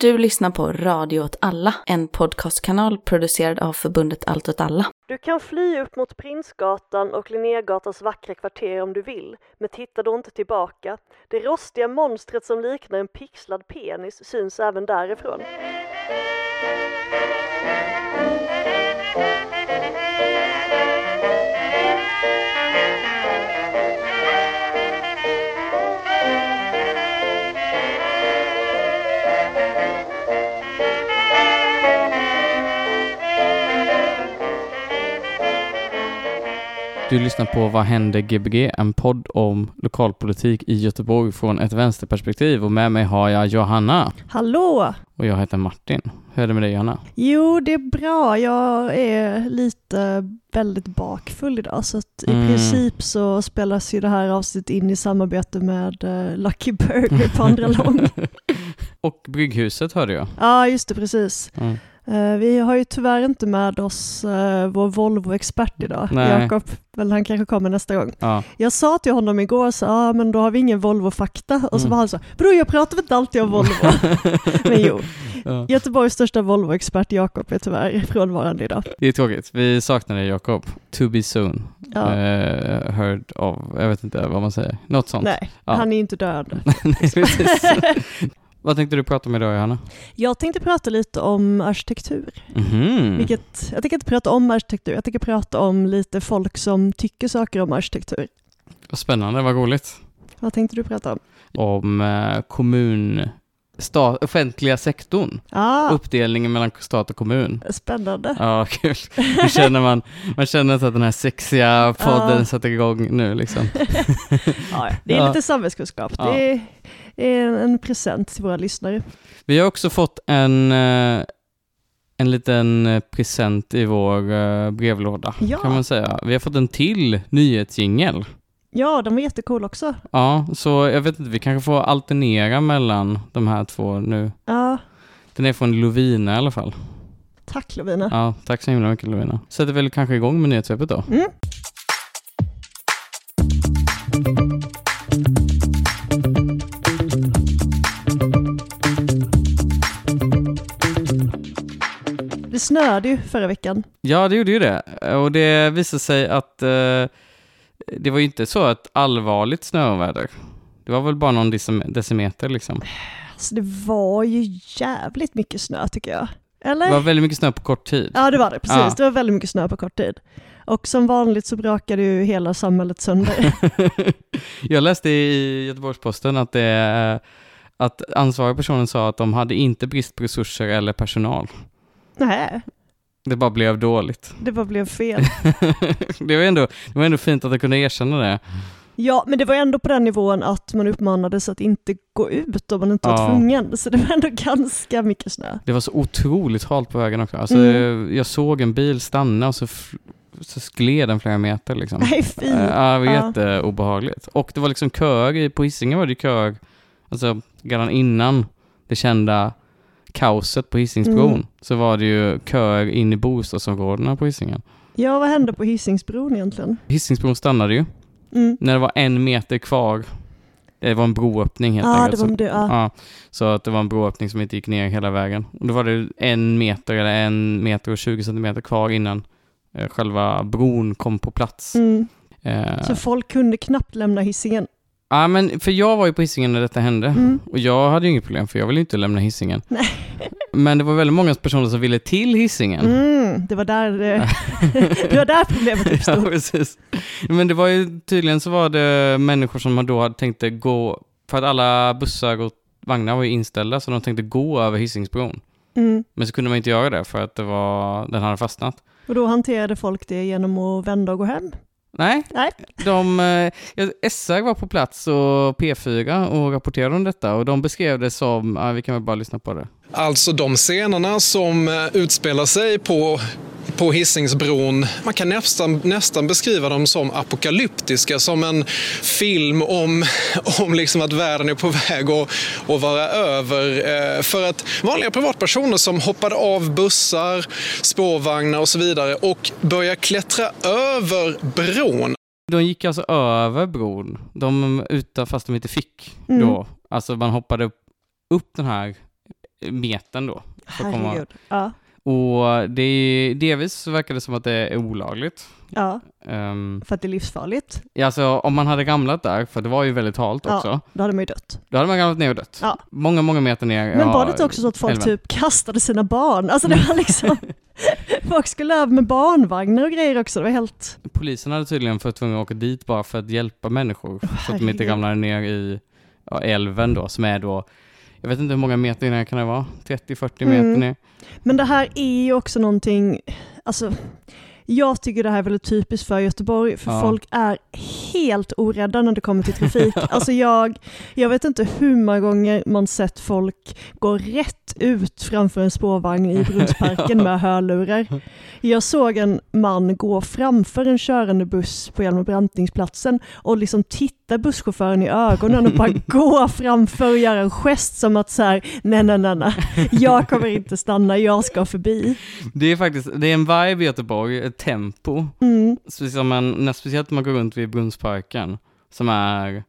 Du lyssnar på Radio åt alla, en podcastkanal producerad av förbundet Allt åt alla. Du kan fly upp mot Prinsgatan och Linnégatans vackra kvarter om du vill, men titta då inte tillbaka. Det rostiga monstret som liknar en pixlad penis syns även därifrån. Du lyssnar på Vad händer Gbg? En podd om lokalpolitik i Göteborg från ett vänsterperspektiv och med mig har jag Johanna Hallå! och jag heter Martin. Hur är det med dig Johanna? Jo, det är bra. Jag är lite väldigt bakfull idag, så att i Mm. princip så spelas ju det här avsnittet in i samarbete med eh, Lucky Burger på Andra Lång. Och Brygghuset hörde jag. Ja, just det, precis. Mm. Eh, vi har ju tyvärr inte med oss uh, vår Volvo-expert idag. Jakob, men han kanske kommer nästa gång. Ja. Jag sa till honom igår, så, ah, men då har vi ingen Volvo-fakta, och så Mm. var han så, bror jag pratar väl inte alltid om Volvo. men jo, Ja. Göteborgs största Volvo-expert Jakob är tyvärr frånvarande idag. Det är tråkigt. Vi saknar dig Jakob. To be soon. Ja. Eh, heard of, jag vet inte vad man säger. Något sånt. Nej, Ja. han är inte död. Nej, precis. vad tänkte du prata om idag Johanna? Jag tänkte prata lite om arkitektur. Mhm. Vilket, jag tänker inte prata om arkitektur, jag tänker prata om lite folk som tycker saker om arkitektur. Vad spännande, vad roligt. Vad tänkte du prata om? Om eh, kommun, stat, offentliga sektorn. Ah, Uppdelningen mellan stat och kommun. spännande. Ja, kul. Nu känner man, man känner att den här sexiga podden Ja. sätter igång nu liksom. Ja, det är lite samhällskunskap. Ja. Det är, är en present till våra lyssnare. Vi har också fått en, eh, en liten eh, present i vår eh, brevlåda, Ja. kan man säga. Vi har fått en till nyhetsjingel. Ja, de var jättecool också. Ja, så jag vet inte, vi kanske får alternera mellan de här två nu. Ja, Den är från Lovina i alla fall. tack Lovina. Ja, tack så himla mycket Lovina. Sätter väl kanske igång med nyhetssvepet då. Mm. Det snöade ju förra veckan. Ja, det gjorde ju det. Och det visade sig att eh, det var ju inte så ett allvarligt snöoväder. Det var väl bara någon decim- decimeter liksom. Alltså det var ju jävligt mycket snö tycker jag. Eller? Det var väldigt mycket snö på kort tid. Ja det var det, precis. Ja. Det var väldigt mycket snö på kort tid. Och som vanligt så brakade ju hela samhället sönder. Jag läste i Göteborgs-Posten att, det, att ansvariga personen sa att de hade inte brist på resurser eller personal. Nej, Det bara blev dåligt. det bara blev fel. det, var ändå, det var ändå fint att de kunde erkänna det. Ja, men det var ändå på den nivån att man uppmanades att inte gå ut om man inte var Ja. tvungen. Så det var ändå ganska mycket snö. Det var så otroligt halt på vägen också. Alltså, Mm. Jag såg en bil stanna och så, så gled den flera meter liksom. Nej, fy. Eh, Ja, det var Ja. jätteobehagligt. Och det var liksom köer, på Hisingen var det köer, alltså redan innan det kända kaoset på Hisingsbron, Mm. så var det ju köer in i bostadsområdena på Hisingen. Ja, vad hände på Hisingsbron egentligen? Hisingsbron stannade ju Mm. när det var en meter kvar. Det var en broöppning helt det enkelt. var så, det. Ja. ja, så att det var en broöppning som inte gick ner hela vägen. Och då var det en meter eller en meter och 20 centimeter kvar innan eh, själva bron kom på plats. Mm. Eh, Så folk kunde knappt lämna Hisingen. Ja, men för jag var ju på Hisingen när detta hände. Mm. Och jag hade ju inget problem för jag ville inte lämna Hisingen. Nej. Men det var väldigt många personer som ville till Hisingen. Mm, det var där, det, det var där problemet Ja, uppstod. precis. Men det var ju tydligen så var det människor som då hade tänkt gå, för att alla bussar och vagnar var ju inställda så de tänkte gå över Hisingsbron. Mm. Men så kunde man inte göra det för att det var, den hade fastnat. Och då hanterade folk det genom att vända och gå hem. Nej, Nej. de, eh, SR var på plats och P4 och rapporterade om detta och de beskrev det som, ja, vi kan väl bara lyssna på det. Alltså de scenerna som eh, utspelar sig på, på Hisingsbron, man kan nästan, nästan beskriva dem som apokalyptiska, som en film om, om liksom att världen är på väg att, att vara över. Eh, För att vanliga privatpersoner som hoppade av bussar, spårvagnar och så vidare och började klättra över bron. De gick alltså över bron, de utan, fast de inte fick Mm. då. Alltså man hoppade upp, upp den här metern då. att komma- Herregud. Ja, Och det är, delvis så verkar det som att det är olagligt. ja, Um, för att det är livsfarligt. alltså om man hade ramlat där, för det var ju väldigt halt Ja. också, Då hade man ju dött. då hade man ramlat ner och dött. Ja. Många, många meter ner. Men ja, var det inte också så att folk älven. typ kastade sina barn? Alltså det var liksom, folk skulle över med barnvagnar och grejer också. Det var helt, Polisen hade tydligen varit tvungen att åka dit bara för att hjälpa människor. så att de inte ramlade ner i ja, älven då, som är då, jag vet inte hur många meter ner kan det vara? 30-40 meter Mm. ner. Men det här är ju också någonting, alltså jag tycker det här är väldigt typiskt för Göteborg, för Ja. folk är helt orädda när det kommer till trafik. Alltså jag, jag vet inte hur många gånger man sett folk gå rätt ut framför en spårvagn i Brunnsparken med hörlurar. Jag såg en man gå framför en körande buss på Hjalmar Brantingsplatsen och liksom titta busschauffören i ögonen och bara gå framför och göra en gest som att så här, nej, nej, nej, nej, jag kommer inte stanna, jag ska förbi. Det är faktiskt, det är en vibe i Göteborg, ett tempo, Mm. som man, speciellt när man går runt vid Brunnsparken, som är,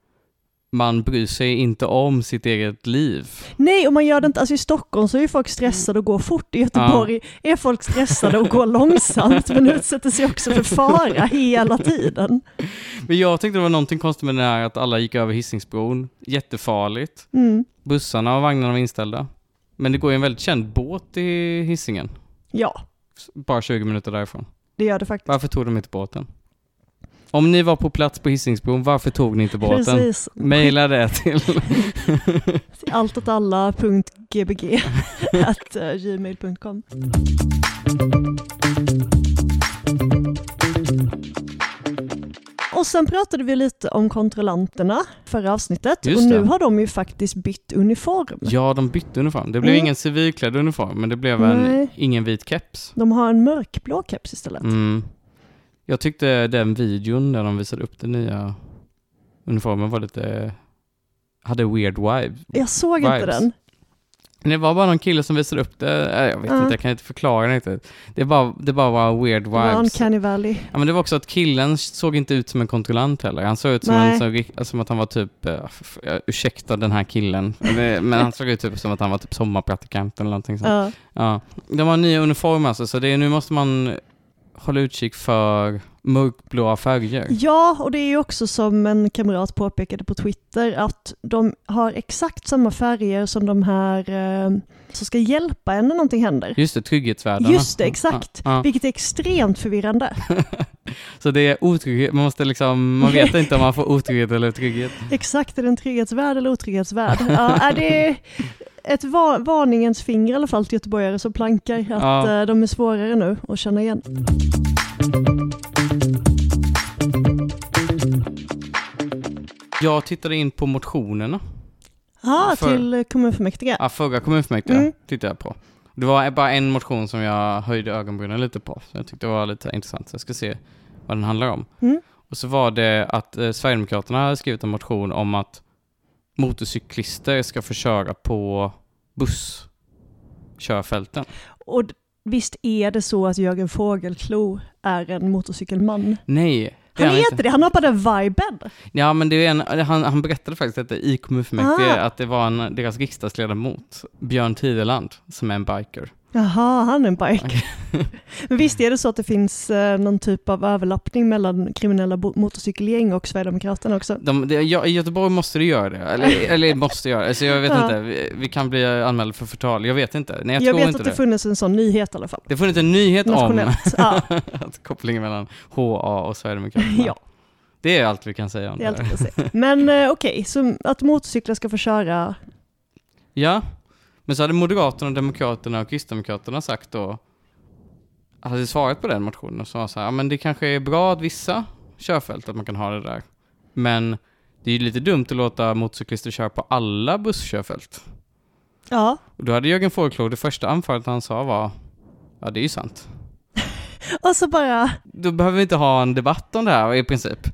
man bryr sig inte om sitt eget liv. Nej, och man gör det inte, alltså i Stockholm så är ju folk stressade och går fort, i Göteborg är folk stressade och går långsamt, men utsätter sig också för fara hela tiden. Men jag tyckte det var någonting konstigt med det här att alla gick över Hisingsbron, jättefarligt. Mm. Bussarna och vagnarna var inställda. Men det går ju en väldigt känd båt i Hisingen, Ja, bara 20 minuter därifrån. det gör det faktiskt. Varför tog de inte båten? Om ni var på plats på Hisingsbron, varför tog ni inte båten? Precis. Maila det till... Alltåtalla.gbg at eh, gmail.com. Och sen pratade vi lite om kontrollanterna förra avsnittet och nu har de ju faktiskt bytt uniform. ja, de bytte uniform. Det blev Mm. ingen civilklädd uniform, men det blev en, Nej. ingen vit keps. De har en mörkblå keps istället. Mm. Jag tyckte den videon där de visade upp den nya uniformen var lite... Hade weird vibe. Jag såg inte Vibes. den. Men Det var bara någon kille som visade upp det. Jag vet Ja. inte, jag kan inte förklara det riktigt. Det bara, det bara var weird vibes. Uncanny Valley. Ja, men det var också att killen såg inte ut som en kontrollant heller. Han såg ut som, en, som, som att han var typ, uh, uh, ursäkta den här killen, men han såg ut typ som att han var typ sommarpraktikant eller någonting sånt. Ja. Ja. Det var en ny uniform alltså, så det, nu måste man hålla utkik för mörkblåa färger. ja, och det är ju också som en kamrat påpekade på Twitter att de har exakt samma färger som de här eh, som ska hjälpa en när någonting händer. Just det, trygghetsvärdarna. Just det, exakt. Ja, ja. Vilket är exträmt förvirrande. Så det är otrygghet, man måste liksom, man vet inte om man får otrygghet eller trygghet. Exakt, är det en trygghetsvärd eller otrygghetsvärd? Ja, är det ett va- varningens finger i alla fall till göteborgare som plankar att Ja. eh, de är svårare nu att känna igen. Jag tittade in på motionerna. Ja, För- till kommunfullmäktige. Ja, förra kommunfullmäktige Mm. tittade jag på. Det var bara en motion som jag höjde ögonbrynen lite på. Så jag tyckte det var lite intressant. Så jag ska se vad den handlar om. Mm. Och så var det att eh, Sverigedemokraterna skrivit en motion om att motorcyklister ska få köra på busskörfälten. Och visst är det så att Jörgen Fågelklo är en motorcykelman? Nej, Han är inte. det, han har bara viben. Ja, men det är en, han, han berättade faktiskt detta i kommunfullmäktige, Ah. att det var en, deras riksdagsledamot, Björn Tideland, som är en biker. Jaha, han är en bike. Men visst är det så att det finns eh, någon typ av överlappning mellan kriminella motorcykelgäng och Sverigedemokraterna också? De, det, ja, I Göteborg måste det göra det, eller, eller måste göra alltså jag vet Ja. inte, vi, vi kan bli anmälda för förtal, jag vet inte. Nej, jag, Jag, tror vet inte att det. det funnits en sån nyhet i alla fall. Det har funnits en nyhet om Nationellt. Ja, att kopplingen mellan HA och Sverigedemokraterna. ja, Det är allt vi kan säga om det det, allt kan säga. Men eh, okej, så att motorcyklar ska få köra, Ja, men så hade Moderaterna, Demokraterna och Kristdemokraterna sagt då, hade svarat på den motionen och sa så här, ja men det kanske är bra att vissa körfält, att man kan ha det där. Men det är ju lite dumt att låta motorcyklister köra på alla busskörfält. ja, Och då hade Jörgen Fågelklo, det första anförandet han sa var, ja det är ju sant. och så bara, Då behöver vi inte ha en debatt om det här i princip.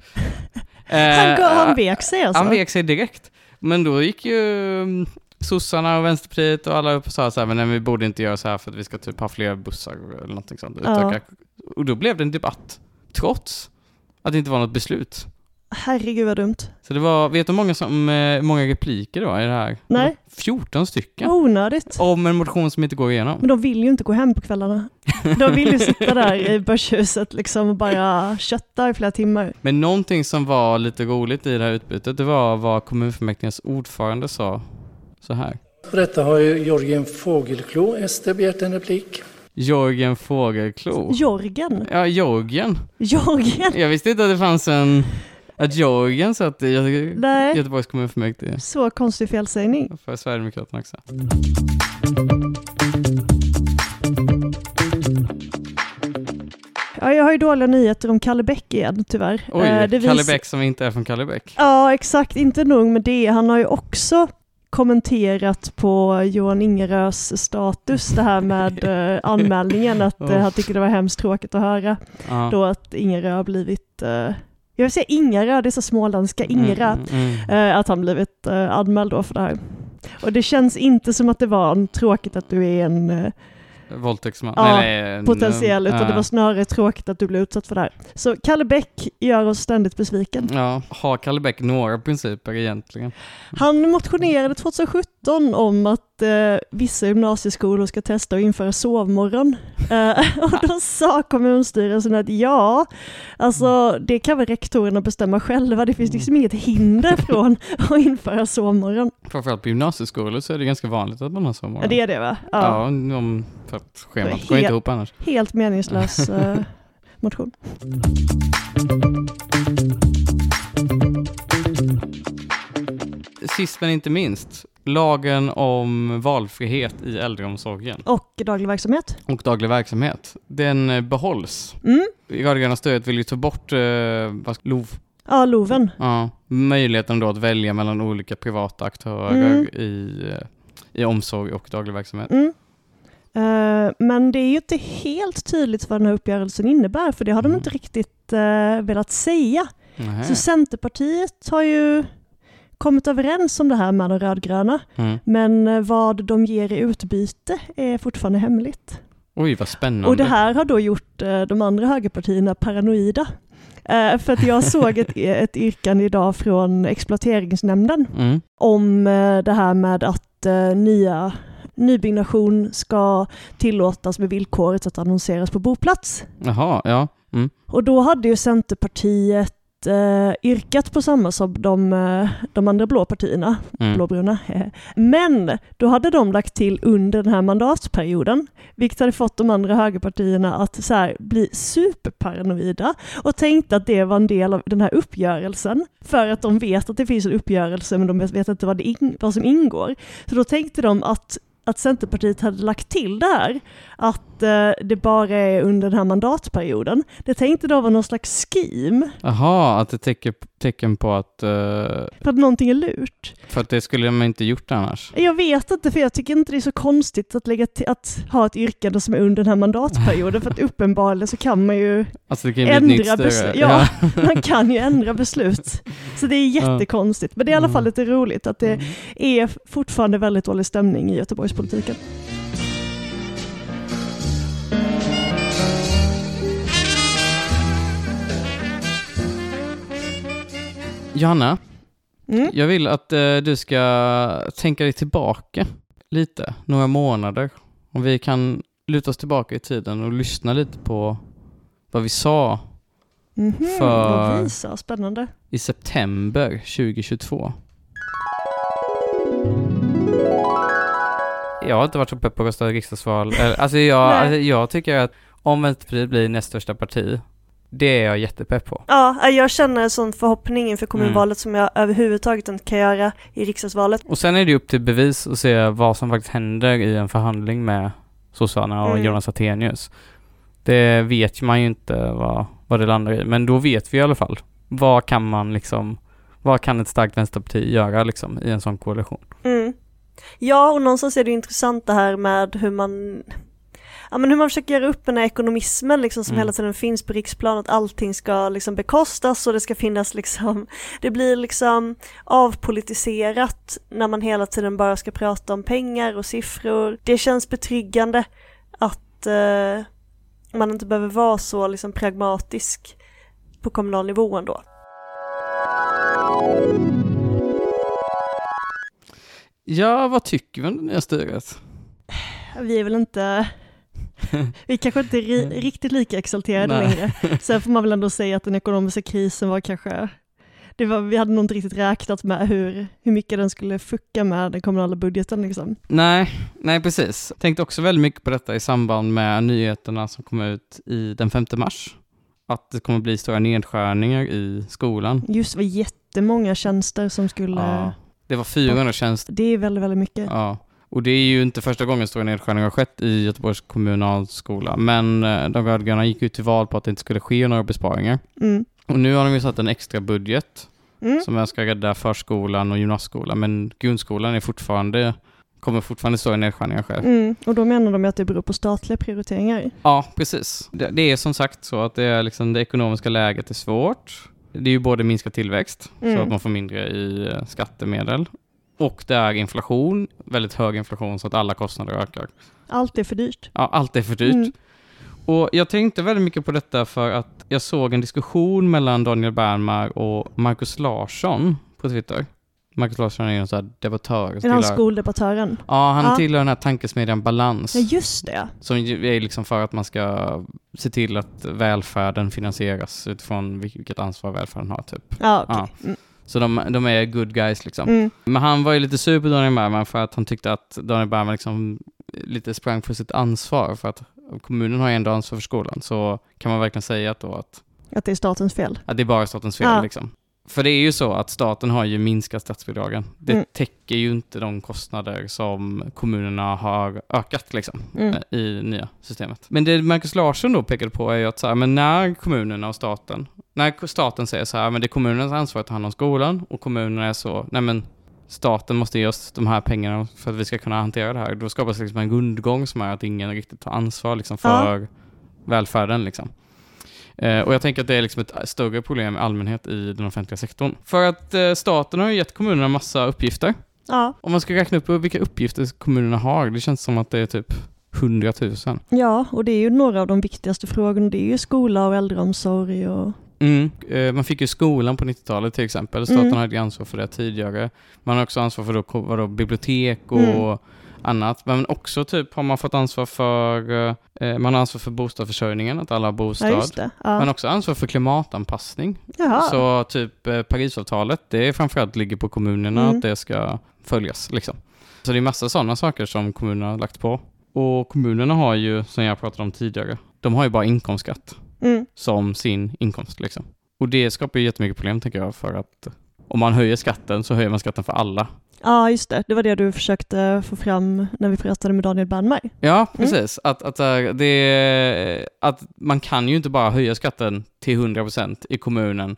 han, Eh, går, han vek sig alltså. Han vek sig direkt. Men då gick ju sossarna och Vänsterpartiet och alla upp och sa så här, men nej, vi borde inte göra så här för att vi ska typ ha fler bussar eller någonting sånt. Ja. Och då blev det en debatt, trots att det inte var något beslut. Herregud vad dumt. Så det var, vet du hur många, som, eh, många repliker det var i det här? Nej. Det var 14 stycken. Onödigt. Om en motion som inte går igenom. Men de vill ju inte gå hem på kvällarna. De vill ju sitta där i börshuset liksom och bara kötta i flera timmar. Men någonting som var lite roligt i det här utbytet, det var vad kommunfullmäktiges ordförande sa så här. På detta har ju Jörgen Fågelklo, SD, begärt en replik. Jörgen Fågelklo. Jorgen. Ja, Jörgen. Jorgen. Jag visste inte att det fanns en... Att Jörgen satt i Göte- Nej. Göteborgs kommunfullmäktige. Så konstig felsägning. För Sverigedemokraterna också. Ja, jag har ju dåliga nyheter om Kalle Bäck igen tyvärr. Oj, Eh, det Kalle vis- Bäck som inte är från Kallebäck. Ja, exakt. Inte nog med det. Han har ju också kommenterat på Johan Ingerös status det här med eh, anmälningen att eh, han tycker det var hemskt tråkigt att höra Ja. då att Ingerö har blivit, eh, jag vill säga Ingerö, det är så småländska, Ingerö, Mm, mm, mm. eh, att han blivit eh, anmäld då för det här. Och det känns inte som att det var en tråkigt att du är en eh, Våldtäktsman. Ja, nej, nej, en- potentiell, utan ja. det var snarare tråkigt att du blev utsatt för det här. Så Kalle Bäck gör oss ständigt besviken. Ja, har Kalle Bäck några principer egentligen? Han motionerade 2017 om att eh, vissa gymnasieskolor ska testa att införa sovmorgon. Eh, och då sa kommunstyrelsen att ja, alltså det kan väl rektorerna bestämma själva. Det finns liksom inget hinder från att införa sovmorgon. Framförallt på gymnasieskolor så är det ganska vanligt att man har många. Ja, det är det va? Ja. Ja, om, för att schemat går inte ihop annars. Helt meningslös eh, motion. Sist men inte minst, lagen om valfrihet i äldreomsorgen Och daglig verksamhet. och daglig verksamhet. Den eh, behålls. Mm. Rödgröna stödet vill ju ta bort eh, LOV, Ja, LOVen. ja, möjligheten då att välja mellan olika privata aktörer Mm. i, eh, i omsorg och daglig verksamhet. Mm. Eh, men det är ju inte helt tydligt vad den här uppgörelsen innebär, för det har de Mm. inte riktigt uh, velat säga. Nähä. Så Centerpartiet har ju kommit överens om det här med de rödgröna, Mm. men eh, vad de ger i utbyte är fortfarande hemligt. Oj, vad spännande. Och det här har då gjort eh, de andra högerpartierna paranoida. Eh, för att jag såg ett, ett yrkande idag från exploateringsnämnden Mm. om det här med att nya nybyggnation ska tillåtas med villkoret att annonseras på boplats. Jaha, ja. Mm. Och då hade ju Centerpartiet eh, yrkat på samma som de, eh, de andra blå partierna, Mm. blåbruna. Men då hade de lagt till under den här mandatperioden, vilket hade fått de andra högerpartierna att så här, bli superparanoida och tänkte att det var en del av den här uppgörelsen, för att de vet att det finns en uppgörelse men de vet inte vad, det in, vad som ingår. Så då tänkte de att att Centerpartiet hade lagt till det här, att eh, det bara är under den här mandatperioden. Det tänkte då vara någon slags scheme, Jaha, att det tecken, tecken på att, eh, för att någonting är lurt. för att det skulle de inte gjort annars. Jag vet inte, för jag tycker inte det är så konstigt att, lägga att ha ett yrkande som är under den här mandatperioden, för att uppenbarligen så kan man ju, Alltså kan Ändra beslut- ja. man kan ju ändra beslut. Så det är jättekonstigt, men det är i alla fall Mm. lite roligt att det är fortfarande väldigt dålig stämning i Göteborgspolitiken. Johanna, Mm. jag vill att eh, du ska tänka dig tillbaka lite, några månader. Om vi kan luta oss tillbaka i tiden och lyssna lite på vad vi sa Mhm, För- Vad visa, spännande. i september 2022. Jag har inte varit så pepp på att rösta i riksdagsval. Alltså jag, alltså jag tycker att om Vänsterpartiet blir näst största parti, det är jag jättepepp på. Ja, jag känner en sån förhoppning inför kommunvalet som jag överhuvudtaget inte kan göra i riksdagsvalet. Och sen är det upp till bevis att se vad som faktiskt händer i en förhandling med sossarna och Mm. Jonas Attenius. Det vet man ju inte vad, vad det landar i, men då vet vi i alla fall. Vad kan man liksom, vad kan ett starkt vänsterparti göra liksom i en sån koalition? Mm. Ja, och någonstans är det intressant det här med hur man Ja men hur man försöker göra upp den här ekonomismen liksom som Mm. hela tiden finns på riksplan, att allting ska liksom bekostas och det ska finnas liksom, det blir liksom avpolitiserat när man hela tiden bara ska prata om pengar och siffror. Det känns betryggande att eh, man inte behöver vara så liksom pragmatisk på kommunal nivå ändå. Ja, vad tycker vi om det nya styret? Vi är väl inte, vi kanske inte är ri, riktigt lika exalterade Nej. längre. Sen får man väl ändå säga att den ekonomiska krisen var kanske, det var, vi hade nog inte riktigt räknat med hur, hur mycket den skulle fucka med den kommunala budgeten liksom. Nej, nej precis. Tänkte också väldigt mycket på detta i samband med nyheterna som kom ut i den 5 mars. Att det kommer bli stora nedskärningar i skolan. Just det var jättemånga tjänster som skulle, Ja. Det var 400 tjänster. det är väldigt, väldigt mycket. Ja. Och det är ju inte första gången stora nedskärningar har skett i Göteborgs kommunalskola. Men eh, de rödgröna gick ut till val på att det inte skulle ske några besparingar. Mm. Och nu har de ju satt en extra budget Mm. som ska rädda förskolan och gymnasieskolan. Men grundskolan är fortfarande, kommer fortfarande stora nedskärningar ske. Mm. Och då menar de ju att det beror på statliga prioriteringar. Ja, precis. Det, det är som sagt så att det, är liksom, det ekonomiska läget är svårt. Det är ju både minskad tillväxt, så Mm. att man får mindre i eh, skattemedel. Och det är inflation, väldigt hög inflation, så att alla kostnader ökar. Allt är för dyrt. Ja, allt är för dyrt. Mm. Och jag tänkte väldigt mycket på detta för att jag såg en diskussion mellan Daniel Bernmar och Markus Larsson på Twitter. Markus Larsson är en sån här debattör. Är han tillhör- skoldebattören? Ja, han Ja. tillhör den här tankesmedjan Balans. Ja, just det. Som är liksom för att man ska se till att välfärden finansieras utifrån vil- vilket ansvar välfärden har typ. Ja, okej. Ja. Så de, de är good guys liksom. Mm. Men han var ju lite sur på Daniel Bergman för att han tyckte att Daniel Bergman liksom lite sprang för sitt ansvar för att kommunen har ju ändå ansvar för skolan. Så kan man verkligen säga att då att, Att det är statens fel. att det är bara statens fel Ja. liksom. För det är ju så att staten har ju minskat statsbidragen. Det Mm. täcker ju inte de kostnader som kommunerna har ökat liksom, Mm. i nya systemet. Men det Marcus Larsson då pekade på är ju att så här, men när kommunerna och staten, när staten säger så här, men det är kommunernas ansvar att ta hand om skolan och kommunerna är så, nej men staten måste ge oss de här pengarna för att vi ska kunna hantera det här. Då skapas liksom en rundgång som är att ingen riktigt tar ansvar liksom för välfärden liksom. Eh, och jag tänker att det är liksom ett större problem i allmänhet i den offentliga sektorn. För att eh, staten har ju gett kommunerna massa uppgifter. Ja, Om man ska räkna upp vilka uppgifter kommunerna har, det känns som att det är typ 100 000. ja, och det är ju några av de viktigaste frågorna. Det är ju skola och äldreomsorg och... Mm. Eh, man fick ju skolan på 90-talet till exempel. Staten Mm. hade ansvar för det tidigare. Man har också ansvar för då, vadå, bibliotek och Mm. Annat. Men också typ har man fått ansvar för, eh, man har ansvar för bostadsförsörjningen, att alla har bostad. Ja, Ja. också ansvar för klimatanpassning. Jaha. Så typ eh, Parisavtalet, det är framförallt ligger på kommunerna Mm. att det ska följas. Liksom. Så det är massa sådana saker som kommunerna har lagt på. Och kommunerna har ju, som jag pratade om tidigare, de har ju bara inkomstskatt Mm. som sin inkomst. Liksom. Och det skapar ju jättemycket problem tänker jag, för att om man höjer skatten så höjer man skatten för alla. Ja, just det. Det var det du försökte få fram när vi pratade med Daniel Bernmar. Ja, precis. Att, att, äh, det, att man kan ju inte bara höja skatten till 100% i kommunen.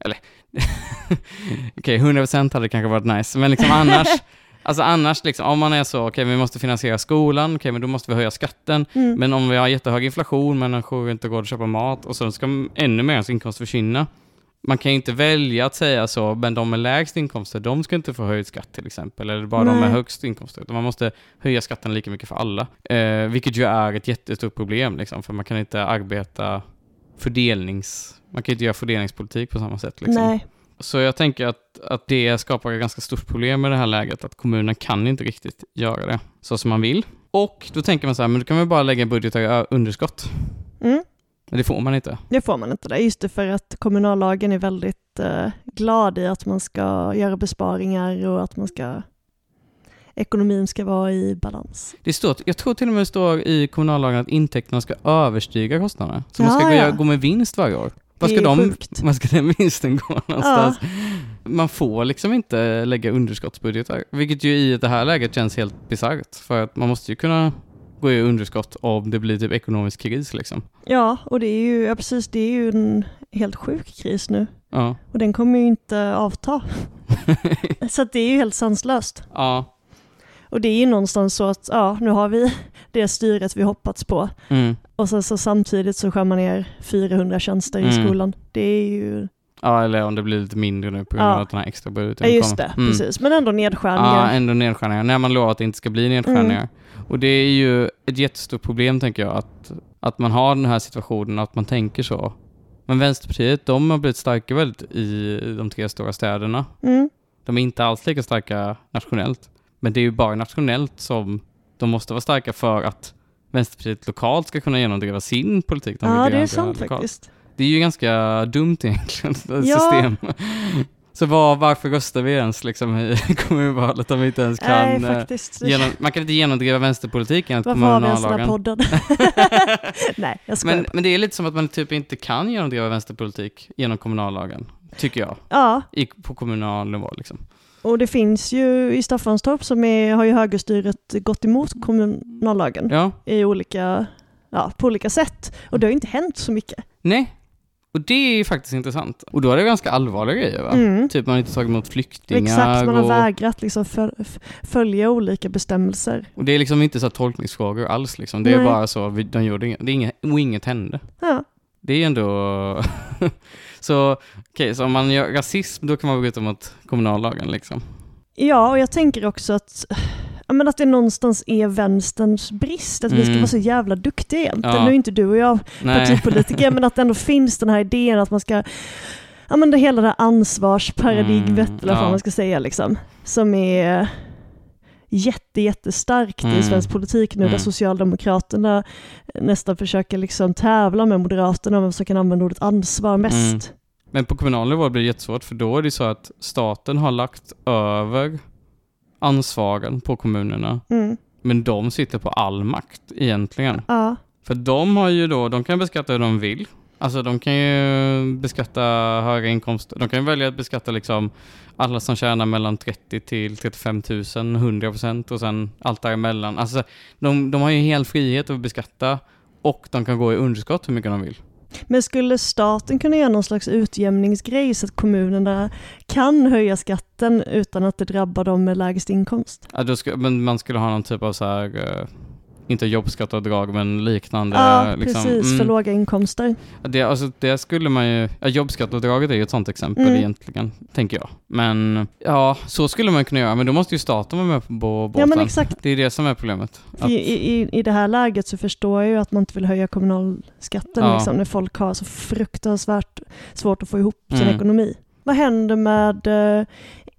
Eller, okej, 100% hade kanske varit nice, men liksom annars, alltså annars liksom, om man är så, okej, vi måste finansiera skolan, okej, men då måste vi höja skatten. Mm. Men om vi har jättehög inflation, människor inte råd att köpa mat och så ska ännu mer ens inkomst försvinna. Man kan ju inte välja att säga så, men de med lägst inkomster, de ska inte få höjd skatt till exempel, eller bara de med Nej. högst inkomster. Man måste höja skatten lika mycket för alla. Eh, vilket ju är ett jättestort problem, liksom, för man kan inte arbeta fördelnings... Man kan inte göra fördelningspolitik på samma sätt. Liksom. Nej. Så jag tänker att, att det skapar ett ganska stort problem i det här läget, att kommunerna kan inte riktigt göra det så som man vill. Och då tänker man så här, men då kan man bara lägga budgetar i underskott. Mm. Men det får man inte. Det får man inte. Det. Just det, för att kommunallagen är väldigt eh, glad i att man ska göra besparingar och att man ska ekonomin ska vara i balans. Det står, jag tror till och med det står i kommunallagen att intäkterna ska överstiga kostnaderna. Så man ska Ja, gå, ja. gå med vinst varje år. Vad ska, de, vad ska den vinsten gå någonstans? Man får liksom inte lägga underskottsbudgetar, vilket ju i det här läget känns helt bisarrt. För att man måste ju kunna gå i underskott om det blir typ ekonomisk kris liksom. Ja, och det är ju, ja, precis, det är ju en helt sjuk kris nu. Ja. Och den kommer ju inte avta. Så det är ju helt sanslöst. ja. Och det är ju någonstans så att, ja, nu har vi det styret vi hoppats på. Mm. Och sen så samtidigt så skär man ner 400 tjänster i Mm. skolan. Det är ju, Ja, eller om det blir lite mindre nu på grund Ja. av att den här extra budgeten ja just kommer. det, Mm. precis. Men ändå Ja, nedskärningar. ändå nedskärningar. När man lovar att det inte ska bli nedskärningar. Och det är ju ett jättestort problem, tänker jag, att, att man har den här situationen, att man tänker så. Men Vänsterpartiet, de har blivit starka väldigt i de tre stora städerna. Mm. De är inte alls lika starka nationellt. Men det är ju bara nationellt som de måste vara starka för att Vänsterpartiet lokalt ska kunna genomdriva sin politik. de Ja, det är sant lokalt. faktiskt. Det är ju ganska dumt egentligen, Ja. system. Så var, varför röstar vi ens liksom i kommunvalet om vi inte ens kan... Nej, eh, genom, man kan inte genomdriva vänsterpolitik enligt Varför har vi ens kommunallagen. podden? Nej, jag skojar. Men, men det är lite som att man typ inte kan genomdriva vänsterpolitik genom kommunallagen, tycker jag, Ja, i, på kommunal nivå. Liksom. och det finns ju i Staffanstorp som är, har ju högerstyret gått emot kommunallagen Ja, i olika, ja, på olika sätt. Och det har ju inte hänt så mycket. nej. Och det är ju faktiskt intressant. Och då är det ganska allvarliga grejer va? Mm. Typ man har inte tagit emot flyktingar Exakt, man har och, vägrat liksom följa olika bestämmelser. och det är liksom inte så tolkningsfrågor alls liksom. Det är Nej. bara så, de gjorde inget, det är inget, och inget hände. Ja, Det är ändå... så, okej, så om man gör rasism, då kan man bryta mot kommunallagen liksom. ja och jag tänker också att, ja, men att det någonstans är vänsterns brist, att vi ska Mm. vara så jävla duktiga egentligen. Ja. Nu är inte du och jag partipolitiker, men att det ändå finns den här idén att man ska, ja men det hela det här ansvarsparadigmet, Mm, eller vad ja. man ska säga liksom, som är jätte, jättestarkt Mm. i svensk politik nu, Mm. där Socialdemokraterna nästan försöker liksom tävla med Moderaterna om vem som kan använda ordet ansvar mest. Mm. Men på kommunal nivå blir det jättesvårt, för då är det så att staten har lagt över ansvaren på kommunerna, Mm. men de sitter på all makt egentligen. Ja, För de har ju då, de kan beskatta hur de vill. Alltså de kan ju beskatta höga inkomster. De kan ju välja att beskatta liksom alla som tjänar mellan 30 till 35 000, 100 procent och sen allt däremellan. Alltså de, de har ju hel frihet att beskatta och de kan gå i underskott hur mycket de vill. Men skulle staten kunna göra någon slags utjämningsgrej så att kommunerna kan höja skatten utan att det drabbar dem med lägst inkomst? Ja, då ska, men man skulle ha någon typ av så här, eh, inte jobbskatteavdrag men liknande. Ja, liksom. precis, Mm. för låga inkomster. Det, alltså, det skulle man ju, ja, jobbskatteavdraget är ju ett sånt exempel Mm. egentligen, tänker jag. Men ja, så skulle man kunna göra, men då måste ju staten vara med på bå- båten. Ja men exakt, Det är det som är problemet. Att, i, i, i det här läget så förstår jag ju att man inte vill höja kommunalskatten Ja. liksom, när folk har så fruktansvärt svårt att få ihop sin Mm. ekonomi. Vad händer med eh,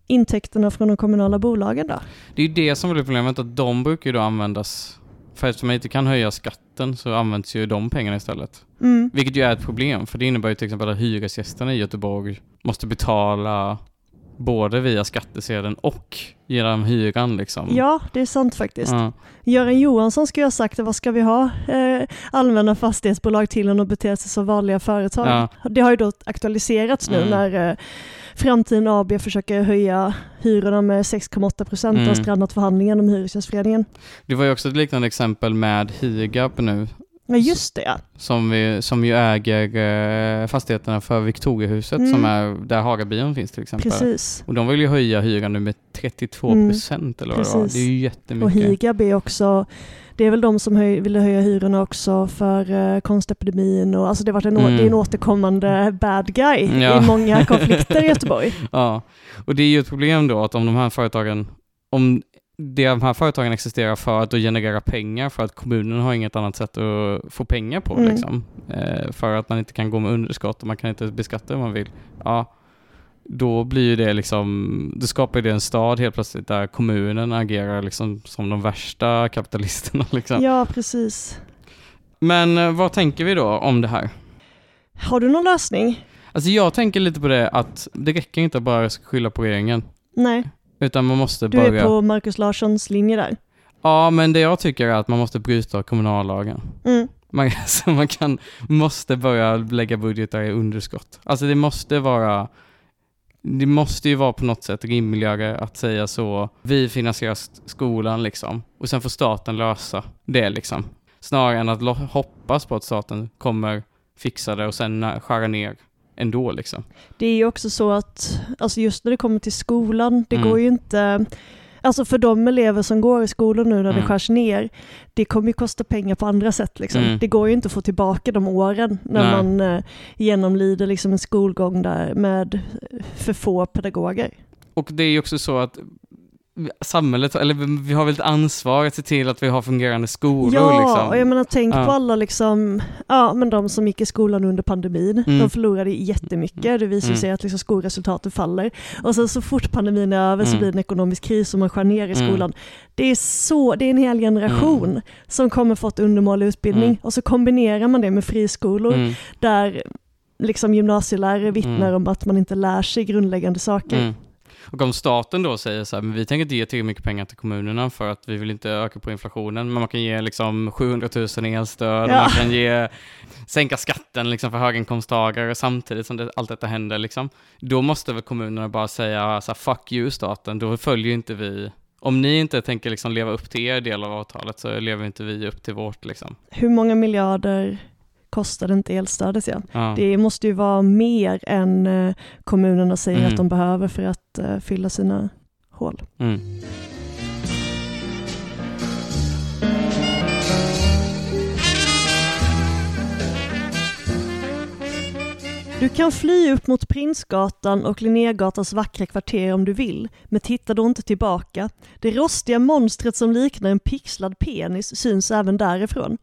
intäkterna från de kommunala bolagen då? det är ju det som blir problemet, att de brukar ju då användas, för eftersom man inte kan höja skatten så används ju de pengarna istället. Mm. Vilket ju är ett problem, för det innebär ju till exempel att hyresgästerna i Göteborg måste betala både via skattesedeln och genom hyran liksom. Ja, det är sant faktiskt. Ja. Göran Johansson ju ha sagt vad ska vi ha eh, allmänna fastighetsbolag till än att bete sig som vanliga företag? Ja. Det har ju då aktualiserats nu Mm. när eh, Framtiden AB försöker höja hyrorna med 6,8 procent Mm. och strannat förhandlingen om Hyresgästföreningen. Det var ju också ett liknande exempel med Higab nu, Ja just det ja. som, vi, som ju äger eh, fastigheterna för Victoriahuset, Mm. som är där Hagabion finns till exempel. Precis. Och de vill ju höja hyran nu med 32 procent eller vad det var. precis. Det är ju Och jättemycket. Higab är också, det är väl de som höj, ville höja hyrorna också för eh, konstepidemin och alltså det, varit en, Mm. det är en återkommande bad guy Ja. i många konflikter i Göteborg. Ja, och det är ju ett problem då att om de här företagen, om de här företagen existerar för att generera pengar för att kommunen har inget annat sätt att få pengar på Mm. liksom. Eh, för att man inte kan gå med underskott och man kan inte beskatta om man vill. Ja, då blir ju det liksom, det skapar ju det en stad helt plötsligt där kommunen agerar liksom som de värsta kapitalisterna liksom. Ja, precis. Men eh, vad tänker vi då om det här? Har du någon lösning? Alltså jag tänker lite på det att det räcker inte att bara skylla på regeringen. Nej, Utan man måste du börja... är på Markus Larssons linje där. Ja, men det jag tycker är att man måste bryta kommunallagen. Mm. Man, så man kan, måste börja lägga budgetar i underskott. Alltså det måste vara, det måste ju vara på något sätt rimligare att säga så, vi finansierar skolan liksom, och sen får staten lösa det liksom. Snarare än att hoppas på att staten kommer fixa det och sen skära ner ändå liksom. Det är ju också så att, alltså just när det kommer till skolan, det Mm. går ju inte, alltså för de elever som går i skolan nu när det Mm. skärs ner, det kommer ju kosta pengar på andra sätt liksom. Mm. Det går ju inte att få tillbaka de åren när Nej. man eh, genomlider liksom en skolgång där med för få pedagoger. Och det är ju också så att samhället, eller vi- har väl ett ansvar att se till att vi har fungerande skolor Ja, liksom. och jag menar tänk Ja. på alla liksom, ja men de som gick i skolan under pandemin, Mm. de förlorade jättemycket, det visar Mm. sig att liksom skolresultaten faller. Och sen så fort pandemin är över så Mm. blir det en ekonomisk kris och man skär ner i Mm. skolan. Det är så, det är en hel generation som kommer fått undermålig utbildning Mm. och så kombinerar man det med friskolor Mm, där liksom gymnasielärare vittnar Mm. om att man inte lär sig grundläggande saker. Och om staten då säger så här, men vi tänker inte ge tillräckligt mycket pengar till kommunerna för att vi vill inte öka på inflationen, men man kan ge liksom 700 000 i elstöd, Ja. man kan ge, sänka skatten liksom för höginkomsttagare samtidigt som det, allt detta händer liksom. Då måste väl kommunerna bara säga så här, fuck you staten, då följer inte vi om ni inte tänker liksom leva upp till er del av avtalet så lever inte vi upp till vårt liksom. Hur många miljarder kostade inte elstödet? Ja? Ja. Det måste ju vara mer än eh, kommunerna säger Mm. att de behöver för att eh, fylla sina hål. Mm. Du kan fly upp mot Prinsgatan och Linnégatans vackra kvarter om du vill, men titta då inte tillbaka. Det rostiga monstret som liknar en pixlad penis syns även därifrån.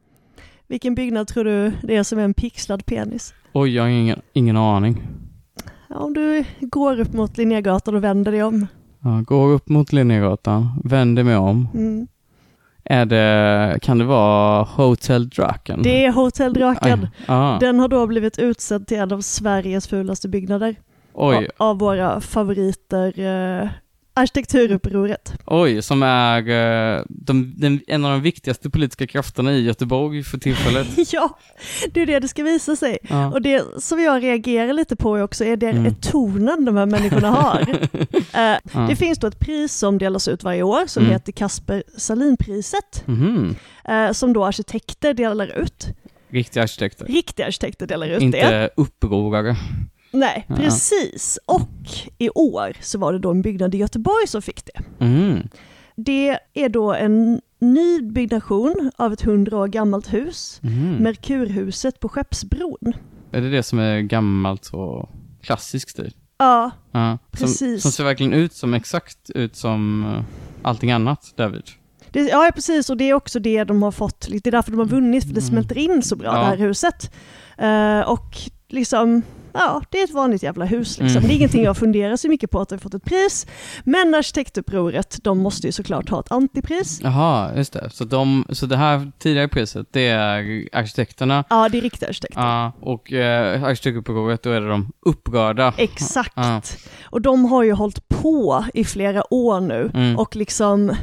Vilken byggnad tror du det är som är en pixlad penis? Oj, jag har ingen, ingen aning. Ja, om du går upp mot Linnégatan och vänder dig om. Ja, går upp mot Linnégatan, vänder mig om. Mm. Är det, kan det vara Hotel Draken? Det är Hotell Draken. Aj. Den har då blivit utsedd till en av Sveriges fulaste byggnader. Oj, Av, av våra favoriter, eh, arkitekturupproret. oj, som är eh, de, den, en av de viktigaste politiska krafterna i Göteborg för tillfället. ja, det är det det ska visa sig. Ja. Och det som jag reagerar lite på också är det Mm. är tonen de här människorna har. Eh, Ja. Det finns då ett pris som delas ut varje år som Mm. heter Kasper Salinpriset, Mhm. eh, som då arkitekter delar ut. Riktiga arkitekter. Riktiga arkitekter delar ut det. Inte upprorare. Nej, Ja. precis. Och i år så var det då en byggnad i Göteborg som fick det. Mm. Det är då en ny byggnation av ett hundra år gammalt hus, Mhm. Merkurhuset på Skeppsbron. Är det det som är gammalt och klassisk stil? Ja, Ja. Som, Precis. som ser verkligen ut som, exakt ut som eh, allting annat, David. det, ja precis och det är också det de har fått, det är därför de har vunnit, för det Mm. smälter in så bra Ja. det här huset. Eh, och liksom, ja det är ett vanligt jävla hus liksom. Mm. Det är ingenting jag funderar så mycket på att de har fått ett pris. Men arkitektupproret, de måste ju såklart ha ett antipris. Jaha, just det. Så, de, så det här tidigare priset, det är arkitekterna Ja, det är riktiga arkitekter. Ja, och eh, arkitektupproret, då är det de upprörda. Exakt. Ja. Och de har ju hållit på i flera år nu Mm. och liksom,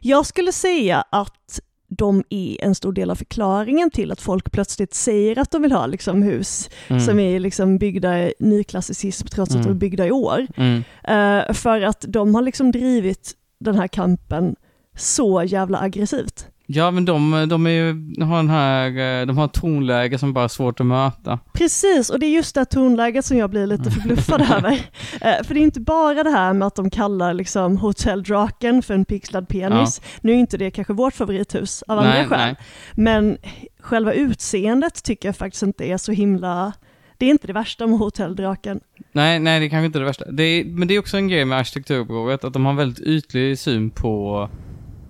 jag skulle säga att de är en stor del av förklaringen till att folk plötsligt säger att de vill ha liksom hus Mm. som är liksom byggda i nyklassicism trots att Mm. de är byggda i år. Mm. Eh, för att de har liksom drivit den här kampen så jävla aggressivt. Ja, men de, de, är har den här, eh, de har ett tonläge som bara är svårt att möta. Precis, och det är just det här tonläget som jag blir lite förbluffad över. Eh, för det är inte bara det här med att de kallar liksom Hotell Draken för en pixlad penis. Nu är inte det kanske vårt favorithus av andra Nej, skäl. nej. Men själva utseendet tycker jag faktiskt inte är så himla... Det är inte det värsta med Hotell Draken. Nej, nej, det är kanske inte det värsta. Det är, men det är också en grej med arkitektupproret, att de har väldigt ytlig syn på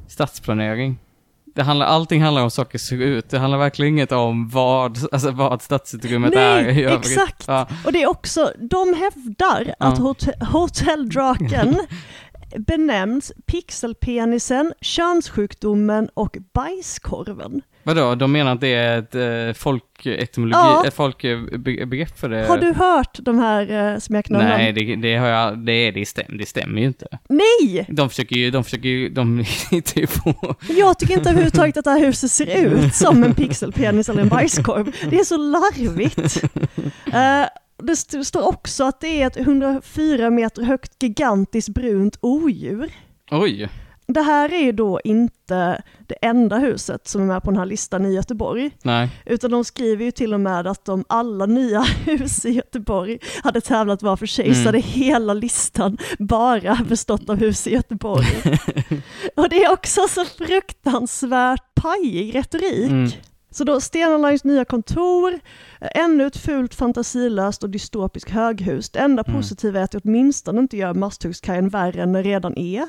stadsplanering. Det handlar, allting handlar om saker ser ut. Det handlar verkligen inget om vad, alltså vad stadsutrymmet är i övrigt. exakt. Ja. Och det är också, de hävdar att Ja. hot- Hotell Draken benämns pixelpenisen, könssjukdomen och bajskorven. Vadå, de menar att det är ett eh, folketymologi, Ja. ett folkbegrepp för det? Har du hört de här eh, smeknamnen? Nej, det, det har jag, det, det, stäm, det stämmer ju inte. Nej! De försöker ju, de försöker ju, de hittar ju på. Jag tycker inte överhuvudtaget att det här huset ser ut som en pixelpenis eller en bajskorv. Det är så larvigt. Eh, det st- står också att det är ett 104 meter högt gigantiskt brunt odjur. Oj. Det här är ju då inte det enda huset som är med på den här listan i Göteborg, Nej. utan de skriver ju till och med att om alla nya hus i Göteborg hade tävlat var för sig Mm. så hade hela listan bara bestått av hus i Göteborg. och det är också så fruktansvärt pajig retorik. Mm. Så då Stena Lines nya kontor, eh, ännu ett fult fantasilöst och dystopiskt höghus. Det enda Mm. positiva är att det åtminstone inte gör Masthuggskajen värre än den redan är.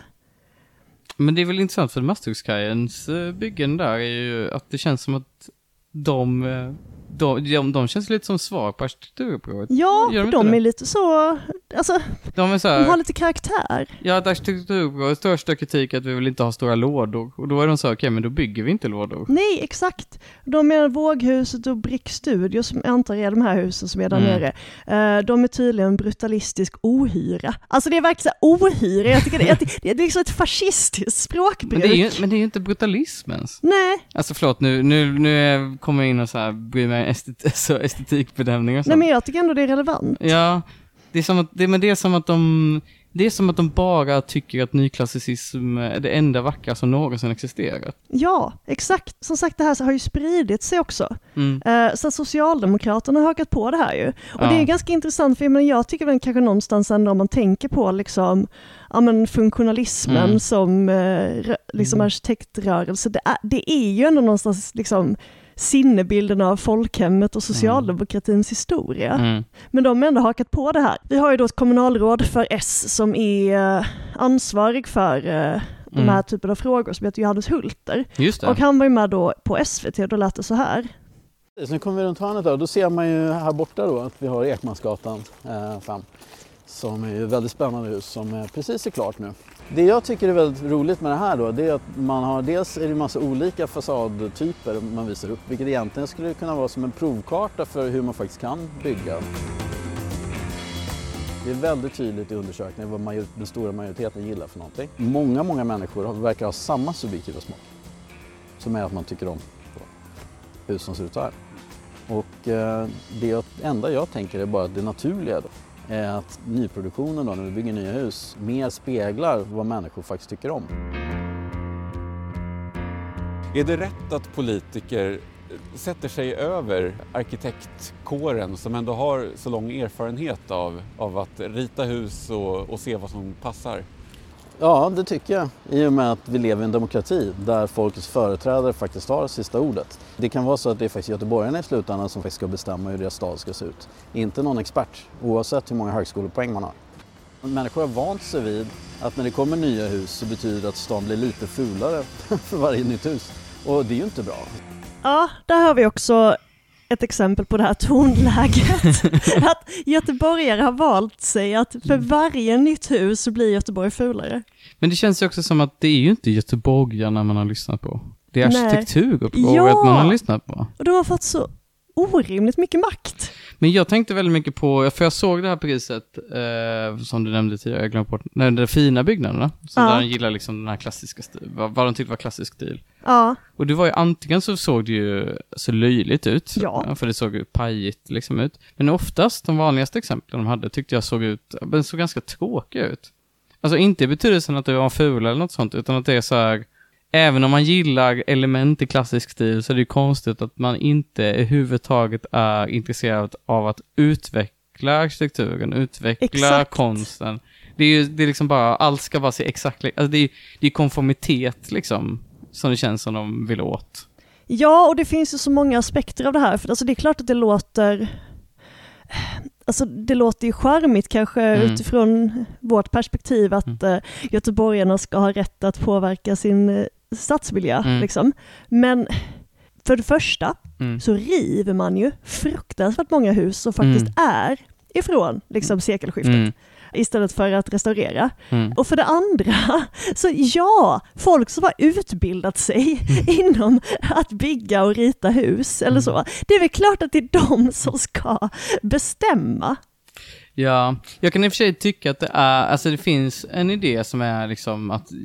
Men det är väl intressant för Masthuggskajens eh, byggen där är ju att det känns som att de, eh, de, de, de känns lite som svar på arkitekturupproret. Ja, Gör de de är lite så, alltså De så de här, har lite karaktär. ja att arkitekturupprorets största kritik är att vi vill inte ha stora lådor. Och då är de så här, okej men då bygger vi inte lådor. Nej, exakt. De menar Våghuset och Brick Studio, som jag antar är de här husen som är där Mm. nere, eh, de är tydligen brutalistisk ohyra. Alltså det är verkligen så här ohyra, jag tycker det, är- det, är liksom ett fascistiskt språkbruk. Men det, är ju, men det är ju inte brutalism ens. Nej, Alltså förlåt, nu, nu, nu kommer jag in och så här bryr mig estet, så estetikbedömningar och sånt. nej men jag tycker ändå det är relevant. Ja, det är som att, det, men det är som att de, det är som att de bara tycker att nyklassicism är det enda vackra som någonsin existerat. Ja, exakt. Som sagt, det här har ju spridit sig också. Mm. Eh, Så Socialdemokraterna har hakat på det här ju. Och Ja. det är ganska intressant, för jag, menar, jag tycker väl kanske någonstans ändå om man tänker på liksom, ja, men funktionalismen Mm. som eh, liksom Mm. arkitektrörelse, det är, det är ju ändå någonstans liksom sinnebilden av folkhemmet och socialdemokratins historia. Mm. Men de har ändå hakat på det här. Vi har ju då ett kommunalråd för S som är eh, ansvarig för eh, de Mm. här typen av frågor som heter Johannes Hulter. Just det. Och han var ju med då på SVT och då lät det så här. Sen kommer vi runt hörnet då, då ser man ju här borta då att vi har Ekmansgatan eh, fram. Som är ju ett väldigt spännande hus som är precis är klart nu. Det jag tycker är väldigt roligt med det här då, det är att man har dels är det en massa olika fasadtyper man visar upp, vilket egentligen skulle kunna vara som en provkarta för hur man faktiskt kan bygga. Det är väldigt tydligt i undersökningen vad major- den stora majoriteten gillar för någonting. Många, många människor verkar ha samma subjektiva smak. Som är att man tycker om hus som ser ut så här. Och eh, det enda jag tänker är bara att det naturliga då, är att nyproduktionen då, när vi bygger nya hus, mer speglar vad människor faktiskt tycker om. Är det rätt att politiker sätter sig över arkitektkåren som ändå har så lång erfarenhet av, av att rita hus och, och se vad som passar? Ja, det tycker jag. I och med att vi lever i en demokrati där folkets företrädare faktiskt har sista ordet. Det kan vara så att det är faktiskt göteborgarna i slutändan som faktiskt ska bestämma hur deras stad ska se ut. Inte någon expert, oavsett hur många högskolepoäng man har. Människor har vant sig vid att när det kommer nya hus så betyder det att stan blir lite fulare för varje nytt hus. Och det är ju inte bra. Ja, där har vi också ett exempel på det här tonläget. att göteborgare har valt sig att för varje nytt hus så blir Göteborg fulare. Men det känns ju också som att det är ju inte göteborgarna man har lyssnat på. Det är arkitekturupproret Ja. man har lyssnat på. Och de har fått så orimligt mycket makt. Men jag tänkte väldigt mycket på, för jag såg det här priset, eh, som du nämnde tidigare, jag glömde bort, nej, de fina byggnaderna. Så Ja. där de gillar liksom den här klassiska vad, vad de tyckte var klassisk stil. Ja, Och det var ju antingen så såg det ju så löjligt ut, Ja. för det såg ju pajigt liksom ut. Men oftast, de vanligaste exemplen de hade tyckte jag såg ut, men såg ganska tråkiga ut. Alltså inte i betydelsen att det var fula eller något sånt, utan att det är så här, även om man gillar element i klassisk stil så är det ju konstigt att man inte överhuvudtaget är intresserad av att utveckla arkitekturen, utveckla Exakt. konsten. Det är ju det är liksom bara, allt ska bara se exakt alltså det är det är konformitet liksom, som det känns som de vill åt. Ja, och det finns ju så många aspekter av det här. För alltså det är klart att det låter Alltså det låter ju charmigt kanske Mm. utifrån vårt perspektiv att Mm. eh, göteborgarna ska ha rätt att påverka sin eh, stadsmiljö. Mm. Liksom. Men för det första Mm. så river man ju fruktansvärt många hus som faktiskt är ifrån liksom, sekelskiftet Mm. istället för att restaurera. Mm. Och för det andra, så ja, folk som har utbildat sig Mm. inom att bygga och rita hus eller så, det är väl klart att det är de som ska bestämma. Ja, jag kan i och för sig tycka att det är, alltså det finns en idé som är liksom att eh,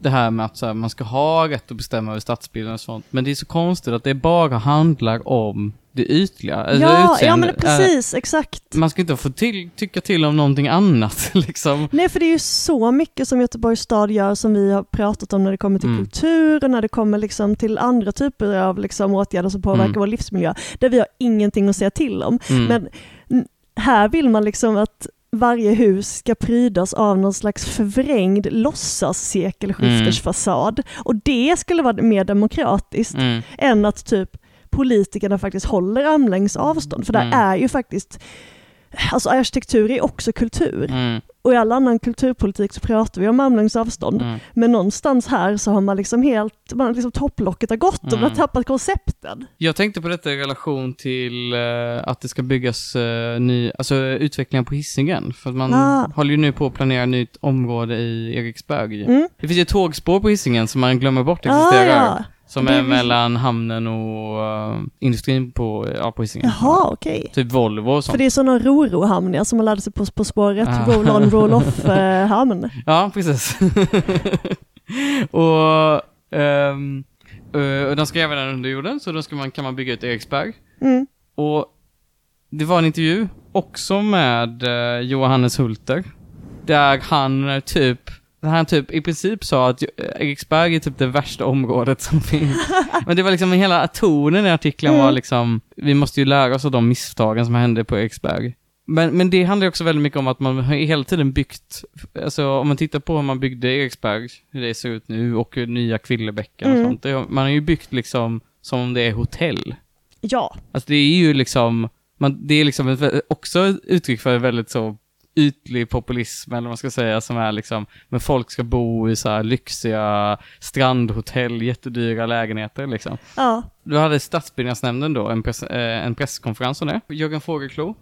det här med att här, man ska ha rätt att bestämma över stadsbilden och sånt, men det är så konstigt att det bara handlar om det ytliga. ja, ja men precis, exakt. Eh, Man ska inte få till, tycka till om någonting annat liksom. Nej, för det är ju så mycket som Göteborgs stad gör som vi har pratat om när det kommer till Mm. kultur och när det kommer liksom till andra typer av liksom åtgärder som påverkar Mm. vår livsmiljö, där vi har ingenting att säga till om. Mm. Men här vill man liksom att varje hus ska prydas av någon slags förvrängd låtsas-sekelskiftesfasad. Och det skulle vara mer demokratiskt Mm. än att typ politikerna faktiskt håller armlängds avstånd. För där Mm. är ju faktiskt, alltså arkitektur är också kultur. Mm. och i all annan kulturpolitik så pratar vi om armlängds avstånd. Mm. Men någonstans här så har man liksom helt, man liksom topplocket har gått och man har Mm. tappat koncepten. Jag tänkte på detta i relation till eh, att det ska byggas uh, ny, alltså utvecklingen på Hisingen. För att man Ah. håller ju nu på att planera nytt område i Eriksberg. Mm. Det finns ju tågspår på Hisingen som man glömmer bort Ah, existerar. ja. Som är är mellan hamnen och eh, industrin på, ja, på Hisingen. Jaha, okej. Typ Volvo och För sånt. det är sådana roro-hamnar som man lärde sig på På spåret, Ah. roll-on, roll-off-hamn. Ja, precis. och, eh, och de ska gräva den under jorden, så då ska man, kan man bygga ut Eriksberg. Mm. Och det var en intervju också med eh, Johannes Hulter. Där han typ, där han typ i princip sa att Eriksberg är typ det värsta området som finns. Men det var liksom hela tonen i artikeln var Mm. liksom, vi måste ju lära oss av de misstagen som hände på Eriksberg. Men, men det handlar också väldigt mycket om att man har hela tiden byggt, alltså om man tittar på hur man byggde Eriksberg, hur det ser ut nu och nya Kvillebäcken och Mm. sånt. Man har ju byggt liksom som om det är hotell. Ja, Alltså det är ju liksom, man, det är liksom ett, också ett uttryck för väldigt så ytlig populism, eller vad man ska säga, som är liksom, men folk ska bo i så här lyxiga strandhotell, jättedyra lägenheter liksom. ja. Då hade stadsbyggnadsnämnden då en, press, eh, en presskonferens om det. Jörgen Fågelklo,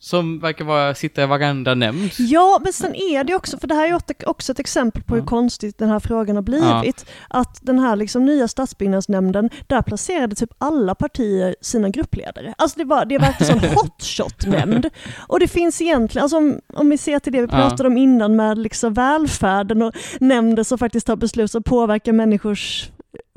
som verkar vara, sitta i varenda nämnd. Ja, men sen är det också, för det här är också ett exempel på hur Ja. konstigt den här frågan har blivit. Att den här liksom nya stadsbyggnadsnämnden, där placerade typ alla partier sina gruppledare. Alltså det var, det var verkligen en hotshot-nämnd. Och det finns egentligen, alltså om, om vi ser till det vi Ja. pratade om innan med liksom välfärden och nämnder som faktiskt tar beslut som påverkar människors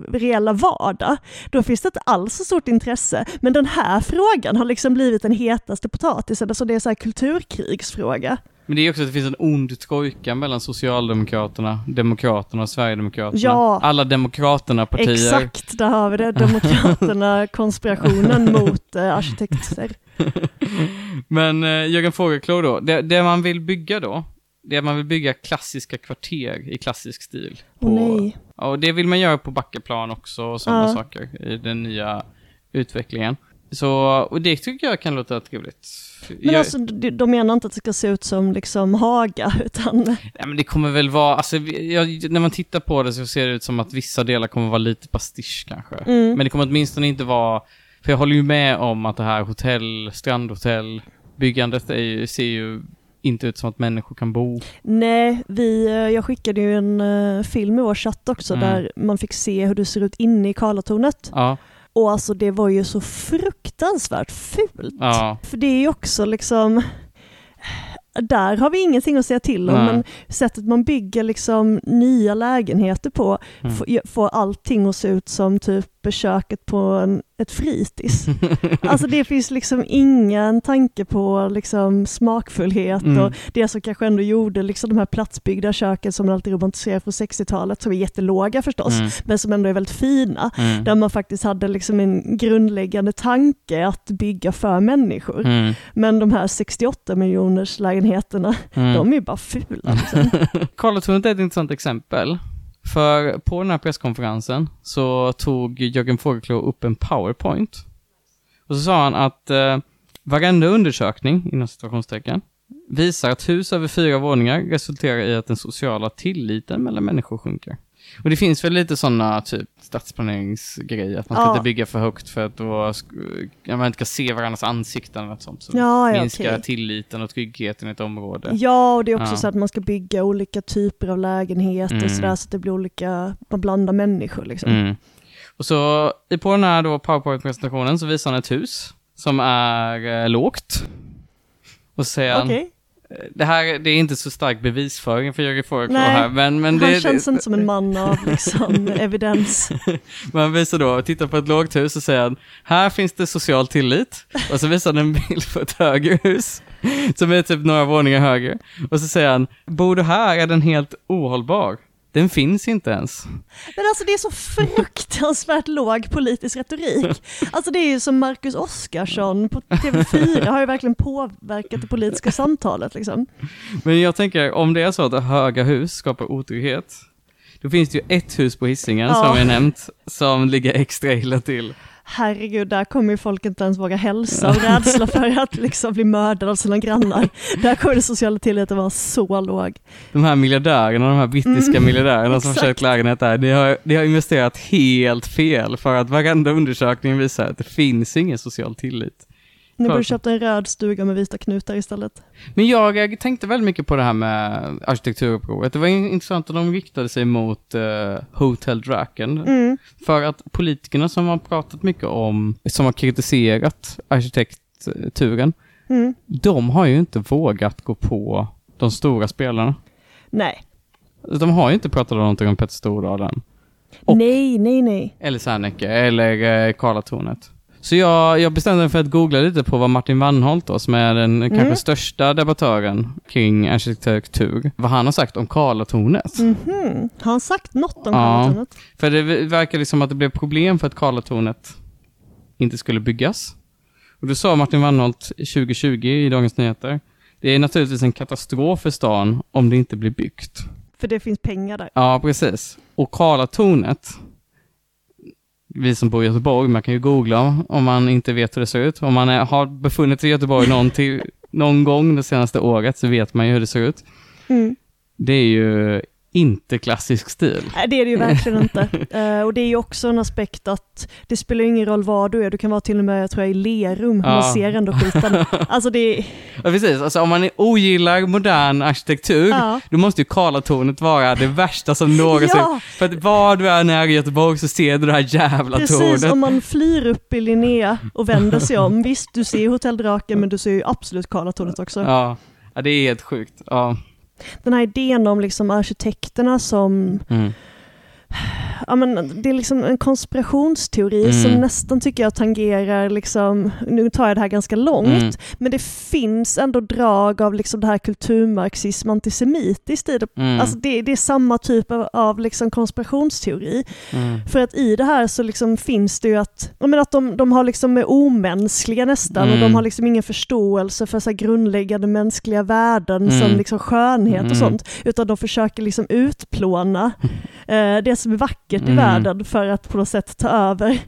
reella vardag, då finns det inte alls så stort intresse. Men den här frågan har liksom blivit den hetaste potatisen, alltså det är så här kulturkrigsfråga. Men det är också att det finns en ond trojka mellan Socialdemokraterna, Demokraterna och Sverigedemokraterna. Ja. Alla Demokraterna partier. Exakt, där har vi det. Demokraterna, konspirationen mot eh, arkitekter. Men eh, Jörgen Fågelklo då, det, det man vill bygga då, det är att man vill bygga klassiska kvarter i klassisk stil. Åh nej. Ja, och det vill man göra på Backaplan också och sådana Ja. saker i den nya utvecklingen. Så, och det tycker jag kan låta trevligt. Men jag, alltså, de, menar inte att det ska se ut som liksom Haga, utan nej, men det kommer väl vara, alltså, jag, när man tittar på det så ser det ut som att vissa delar kommer vara lite pastisch kanske. mm, Men det kommer åtminstone inte vara, för jag håller ju med om att det här hotell, strandhotell, byggandet är ju, ser ju inte ut som att människor kan bo. nej, vi, eh, jag skickade ju en eh, film i vår chatt också Mm. där man fick se hur det ser ut inne i Karlatornet. Ja, Och alltså det var ju så fruktansvärt fult. ja, För det är ju också liksom, där har vi ingenting att säga till om, Nej. men sättet man bygger liksom nya lägenheter på Mm. får, får allting att se ut som typ köket på en, ett fritids. Alltså det finns liksom ingen tanke på liksom smakfullhet Mm. och det som kanske ändå gjorde liksom de här platsbyggda köken som man alltid romantiserar från 60-talet, som är jättelåga förstås, Mm. men som ändå är väldigt fina. Mm. Där man faktiskt hade liksom en grundläggande tanke att bygga för människor. Mm. Men de här 68 miljoners lägenheterna, Mm. de är ju bara fula. Liksom. Karlatornet är ett intressant exempel. För på den här presskonferensen så tog Jörgen Fogelklou upp en powerpoint. Och så sa han att eh, varenda undersökning, inom situationstecken, visar att hus över fyra våningar resulterar i att den sociala tilliten mellan människor sjunker. Och det finns väl lite sådana typ stadsplaneringsgrejer, att man ska Ja. inte bygga för högt för att då ja, man inte ska se varandras ansikten eller något sånt. Så Ja, ja, minskar okej. tilliten och tryggheten i ett område. Ja, och det är också Ja. så att man ska bygga olika typer av lägenheter Mm. sådär, så att det blir olika, man blandar människor liksom. Mm. Och så på den här då PowerPoint-presentationen så visar han ett hus som är eh, lågt. Och han, Okej, det här det är inte så stark bevisföring för Jörgen Fågelklo Nej, här, men, men han det, känns det, inte som en man av liksom, evidens. men han visar då, tittar på ett lågt hus och säger här finns det social tillit. Och så visar han en bild på ett högre hus, som är typ några våningar högre. Och så säger han, bor du här är den helt ohållbar. Den finns inte ens. Men alltså det är så fruktansvärt låg politisk retorik. Alltså det är ju som Marcus Oskarsson på TV4 har ju verkligen påverkat det politiska samtalet liksom. Men jag tänker, om det är så att höga hus skapar otrygghet, då finns det ju ett hus på Hisingen Ja. som är nämnt, som ligger extra illa till. Herregud, där kommer ju folk inte ens våga hälsa av rädsla för att liksom bli mördade av sina grannar. Där kommer den sociala tilliten vara så låg. De här miljardärerna, de här brittiska Mm, miljardärerna som köpt lägenhet där, de har, de har investerat helt fel för att varenda undersökning visar att det finns ingen social tillit. Ni borde köpt en röd stuga med vita knutar istället. Men jag, jag tänkte väldigt mycket på det här med arkitekturupproret. Det var in- intressant att de riktade sig mot uh, Hotel Draken. Mm. För att politikerna som har pratat mycket om, som har kritiserat arkitekturen, Mm. de har ju inte vågat gå på de stora spelarna. Nej. De har ju inte pratat någonting om Petter Stordalen. Och- nej, nej, nej. Eller Serneke, eller eh, Karlatornet. Så jag, jag bestämde mig för att googla lite på vad Martin Wannholt då, som är den kanske största debattören kring arkitektur, vad han har sagt om Karlatornet. Mhm. Har han sagt något om Ja. Karlatornet? För det verkar liksom att det blev problem för att Karlatornet inte skulle byggas. Och då sa Martin Wannholt 2020 i Dagens Nyheter, det är naturligtvis en katastrof för stan om det inte blir byggt. För det finns pengar där. Ja, precis. Och Karlatornet, vi som bor i Göteborg, man kan ju googla om man inte vet hur det ser ut. Om man är, har befunnit sig i Göteborg någon, till, någon gång det senaste året så vet man ju hur det ser ut. Mm. Det är ju inte klassisk stil. Nej, det är det ju verkligen inte. Eh, och det är ju också en aspekt att det spelar ingen roll var du är, du kan vara till och med tror jag, i Lerum, Ja. man ser ändå skiten. Alltså det är, Ja, precis. Alltså om man ogillar modern arkitektur, Ja. då måste ju Karlatornet vara det värsta som någonsin... Ja. För att var du än är i Göteborg så ser du det här jävla precis tornet. om man flyr upp i Linnea och vänder sig om, visst du ser Hotell Draken men du ser ju absolut Karlatornet också. Ja. ja, det är helt sjukt. Ja. Den här idén om liksom arkitekterna som Mm ja, men det är liksom en konspirationsteori Mm. som nästan tycker jag tangerar, liksom, nu tar jag det här ganska långt, Mm. men det finns ändå drag av liksom det här kulturmarxism, antisemitiskt i det. Mm. Alltså det, det är samma typ av, av liksom konspirationsteori. Mm. För att i det här så liksom finns det ju att, att de, de har liksom är omänskliga nästan och Mm. de har liksom ingen förståelse för så grundläggande mänskliga värden Mm. som liksom skönhet Mm. och sånt. Utan de försöker liksom utplåna eh, det som är vackert i Mm. världen för att på något sätt ta över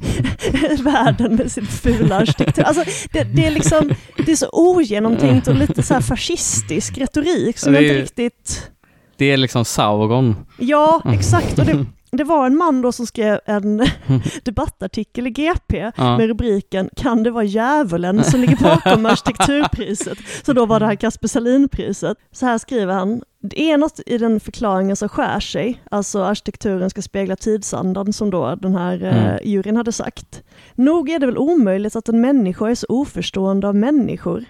världen med sin fula arkitektur. Alltså det, det är liksom, det är så ogenomtänkt och lite så här fascistisk retorik som är inte riktigt Det är liksom Sauron. Ja, exakt. Och det, det var en man då som skrev en debattartikel i GP Ja. med rubriken “Kan det vara djävulen som ligger bakom arkitekturpriset?” Så då var det här Kasper Salin-priset. Så här skriver han det är något i den förklaringen som skär sig, alltså arkitekturen ska spegla tidsandan som då den här eh, Mm. juryn hade sagt. Nog är det väl omöjligt att en människa är så oförstående av människor.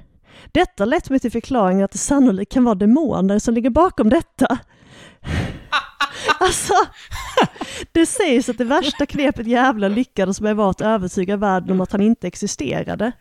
Detta lett mig till förklaringen att det sannolikt kan vara demoner som ligger bakom detta. Alltså, det sägs att det värsta knepet djävulen lyckades med var att övertyga världen om att han inte existerade.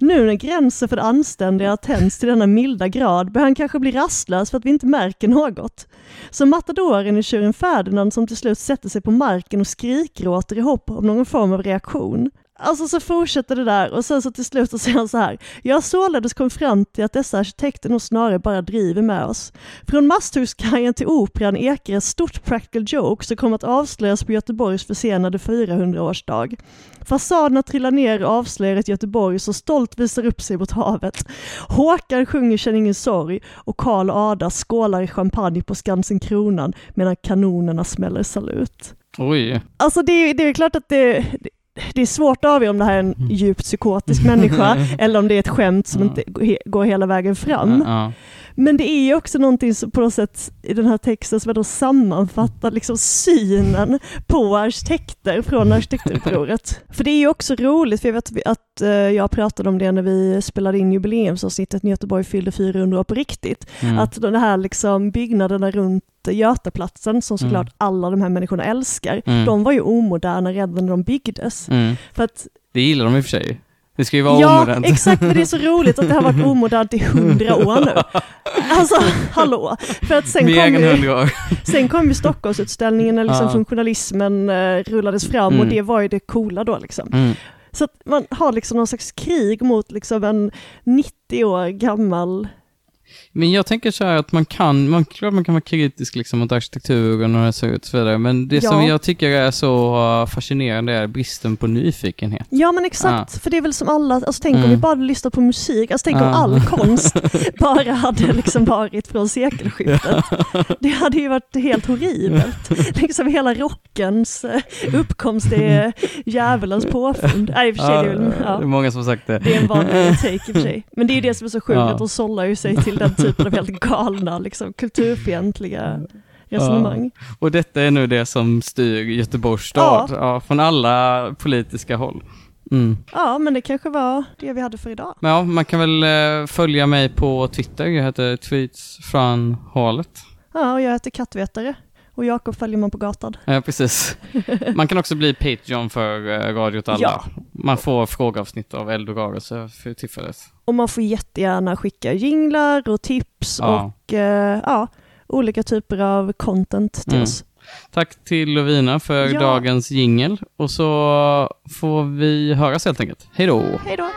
Nu när gränsen för det anständiga har tänts till denna milda grad bör han kanske bli rastlös för att vi inte märker något. Som matadoren i tjuren Ferdinand som till slut sätter sig på marken och skrikgråter i hopp om någon form av reaktion. Alltså så fortsätter det där och sen så till slut så säger han så här. Jag har således kommit fram till att dessa arkitekter nog snarare bara driver med oss. Från Masthuskajen till Operan ekar ett stort practical joke som kommer att avslöjas på Göteborgs försenade 400-årsdag. Fasaderna trillar ner och avslöjar ett Göteborg som stolt visar upp sig mot havet. Håkan sjunger Känn ingen sorg och Karl och Ada skålar i champagne på Skansen Kronan medan kanonerna smäller salut. Oj. Alltså det, är- det är klart att det, det- är svårt att avgöra om det här är en djupt psykotisk människa eller om det är ett skämt som inte går- hela vägen fram. Men det är ju också någonting som på något sätt i den här texten som ändå sammanfattar liksom synen på arkitekter från arkitekturupproret. För det är ju också roligt, för jag vet att eh, jag pratade om det när vi spelade in jubileumsavsnittet när Göteborg fyllde 400 år på riktigt. Mm. Att de här liksom byggnaderna runt Götaplatsen, som såklart Mm. alla de här människorna älskar, Mm. de var ju omoderna redan när de byggdes. Mm. För att Det gillar de i och för sig. Det ska ju vara ja, omodernt. exakt, men det är så roligt att det har varit omodernt i hundra år nu. Alltså, hallå! För att sen Mer kom ju, sen kom ju Stockholmsutställningen när liksom Ja. funktionalismen eh, rullades fram Mm. och det var ju det coola då liksom. Mm. Så att man har liksom någon slags krig mot liksom en 90 år gammal Men jag tänker så här att man kan, man, klart man kan vara kritisk liksom mot arkitekturen och hur det ser ut och så vidare, men det Ja. som jag tycker är så fascinerande är bristen på nyfikenhet. Ja men exakt, för det är väl som alla, alltså tänk om Mm. vi bara hade lyssnat på musik, alltså tänk om Ja. all konst bara hade liksom varit från sekelskiftet. Det hade ju varit helt horribelt. Liksom hela rockens eh, uppkomst är djävulens påfund. Nej i och för sig, det är, väl, det är ja, många som sagt det. det är en vanlig take i och för sig. Men det är ju det som är så sjukt, Ja. att de sållar ju sig till den typen av helt galna, liksom, kulturfientliga resonemang. Och detta är nu det som styr Göteborgs stad, ja. från alla politiska håll. Mm. Ja, men det kanske var det vi hade för idag. Ja, man kan väl eh, följa mig på Twitter, jag heter tweets från hålet. Ja, och jag heter Kattvetare. Och Jakob följer man på gatan. Ja, precis. Man kan också bli Patreon för eh, Radio åt alla. Ja. Man får frågeavsnitt av Eldorado för tillfället. Och man får jättegärna skicka jinglar och tips Ja. och eh, ja, olika typer av content till Mm. oss. Tack till Lovina för Ja. dagens jingel och så får vi höras helt enkelt. Hej då! Hej då!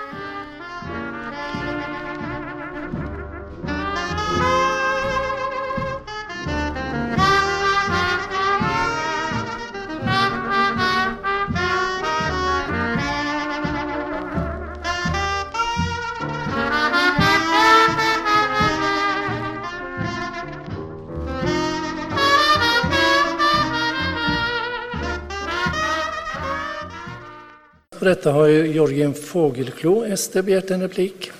På detta har ju Jörgen Fågelklo, SD, begärt en replik.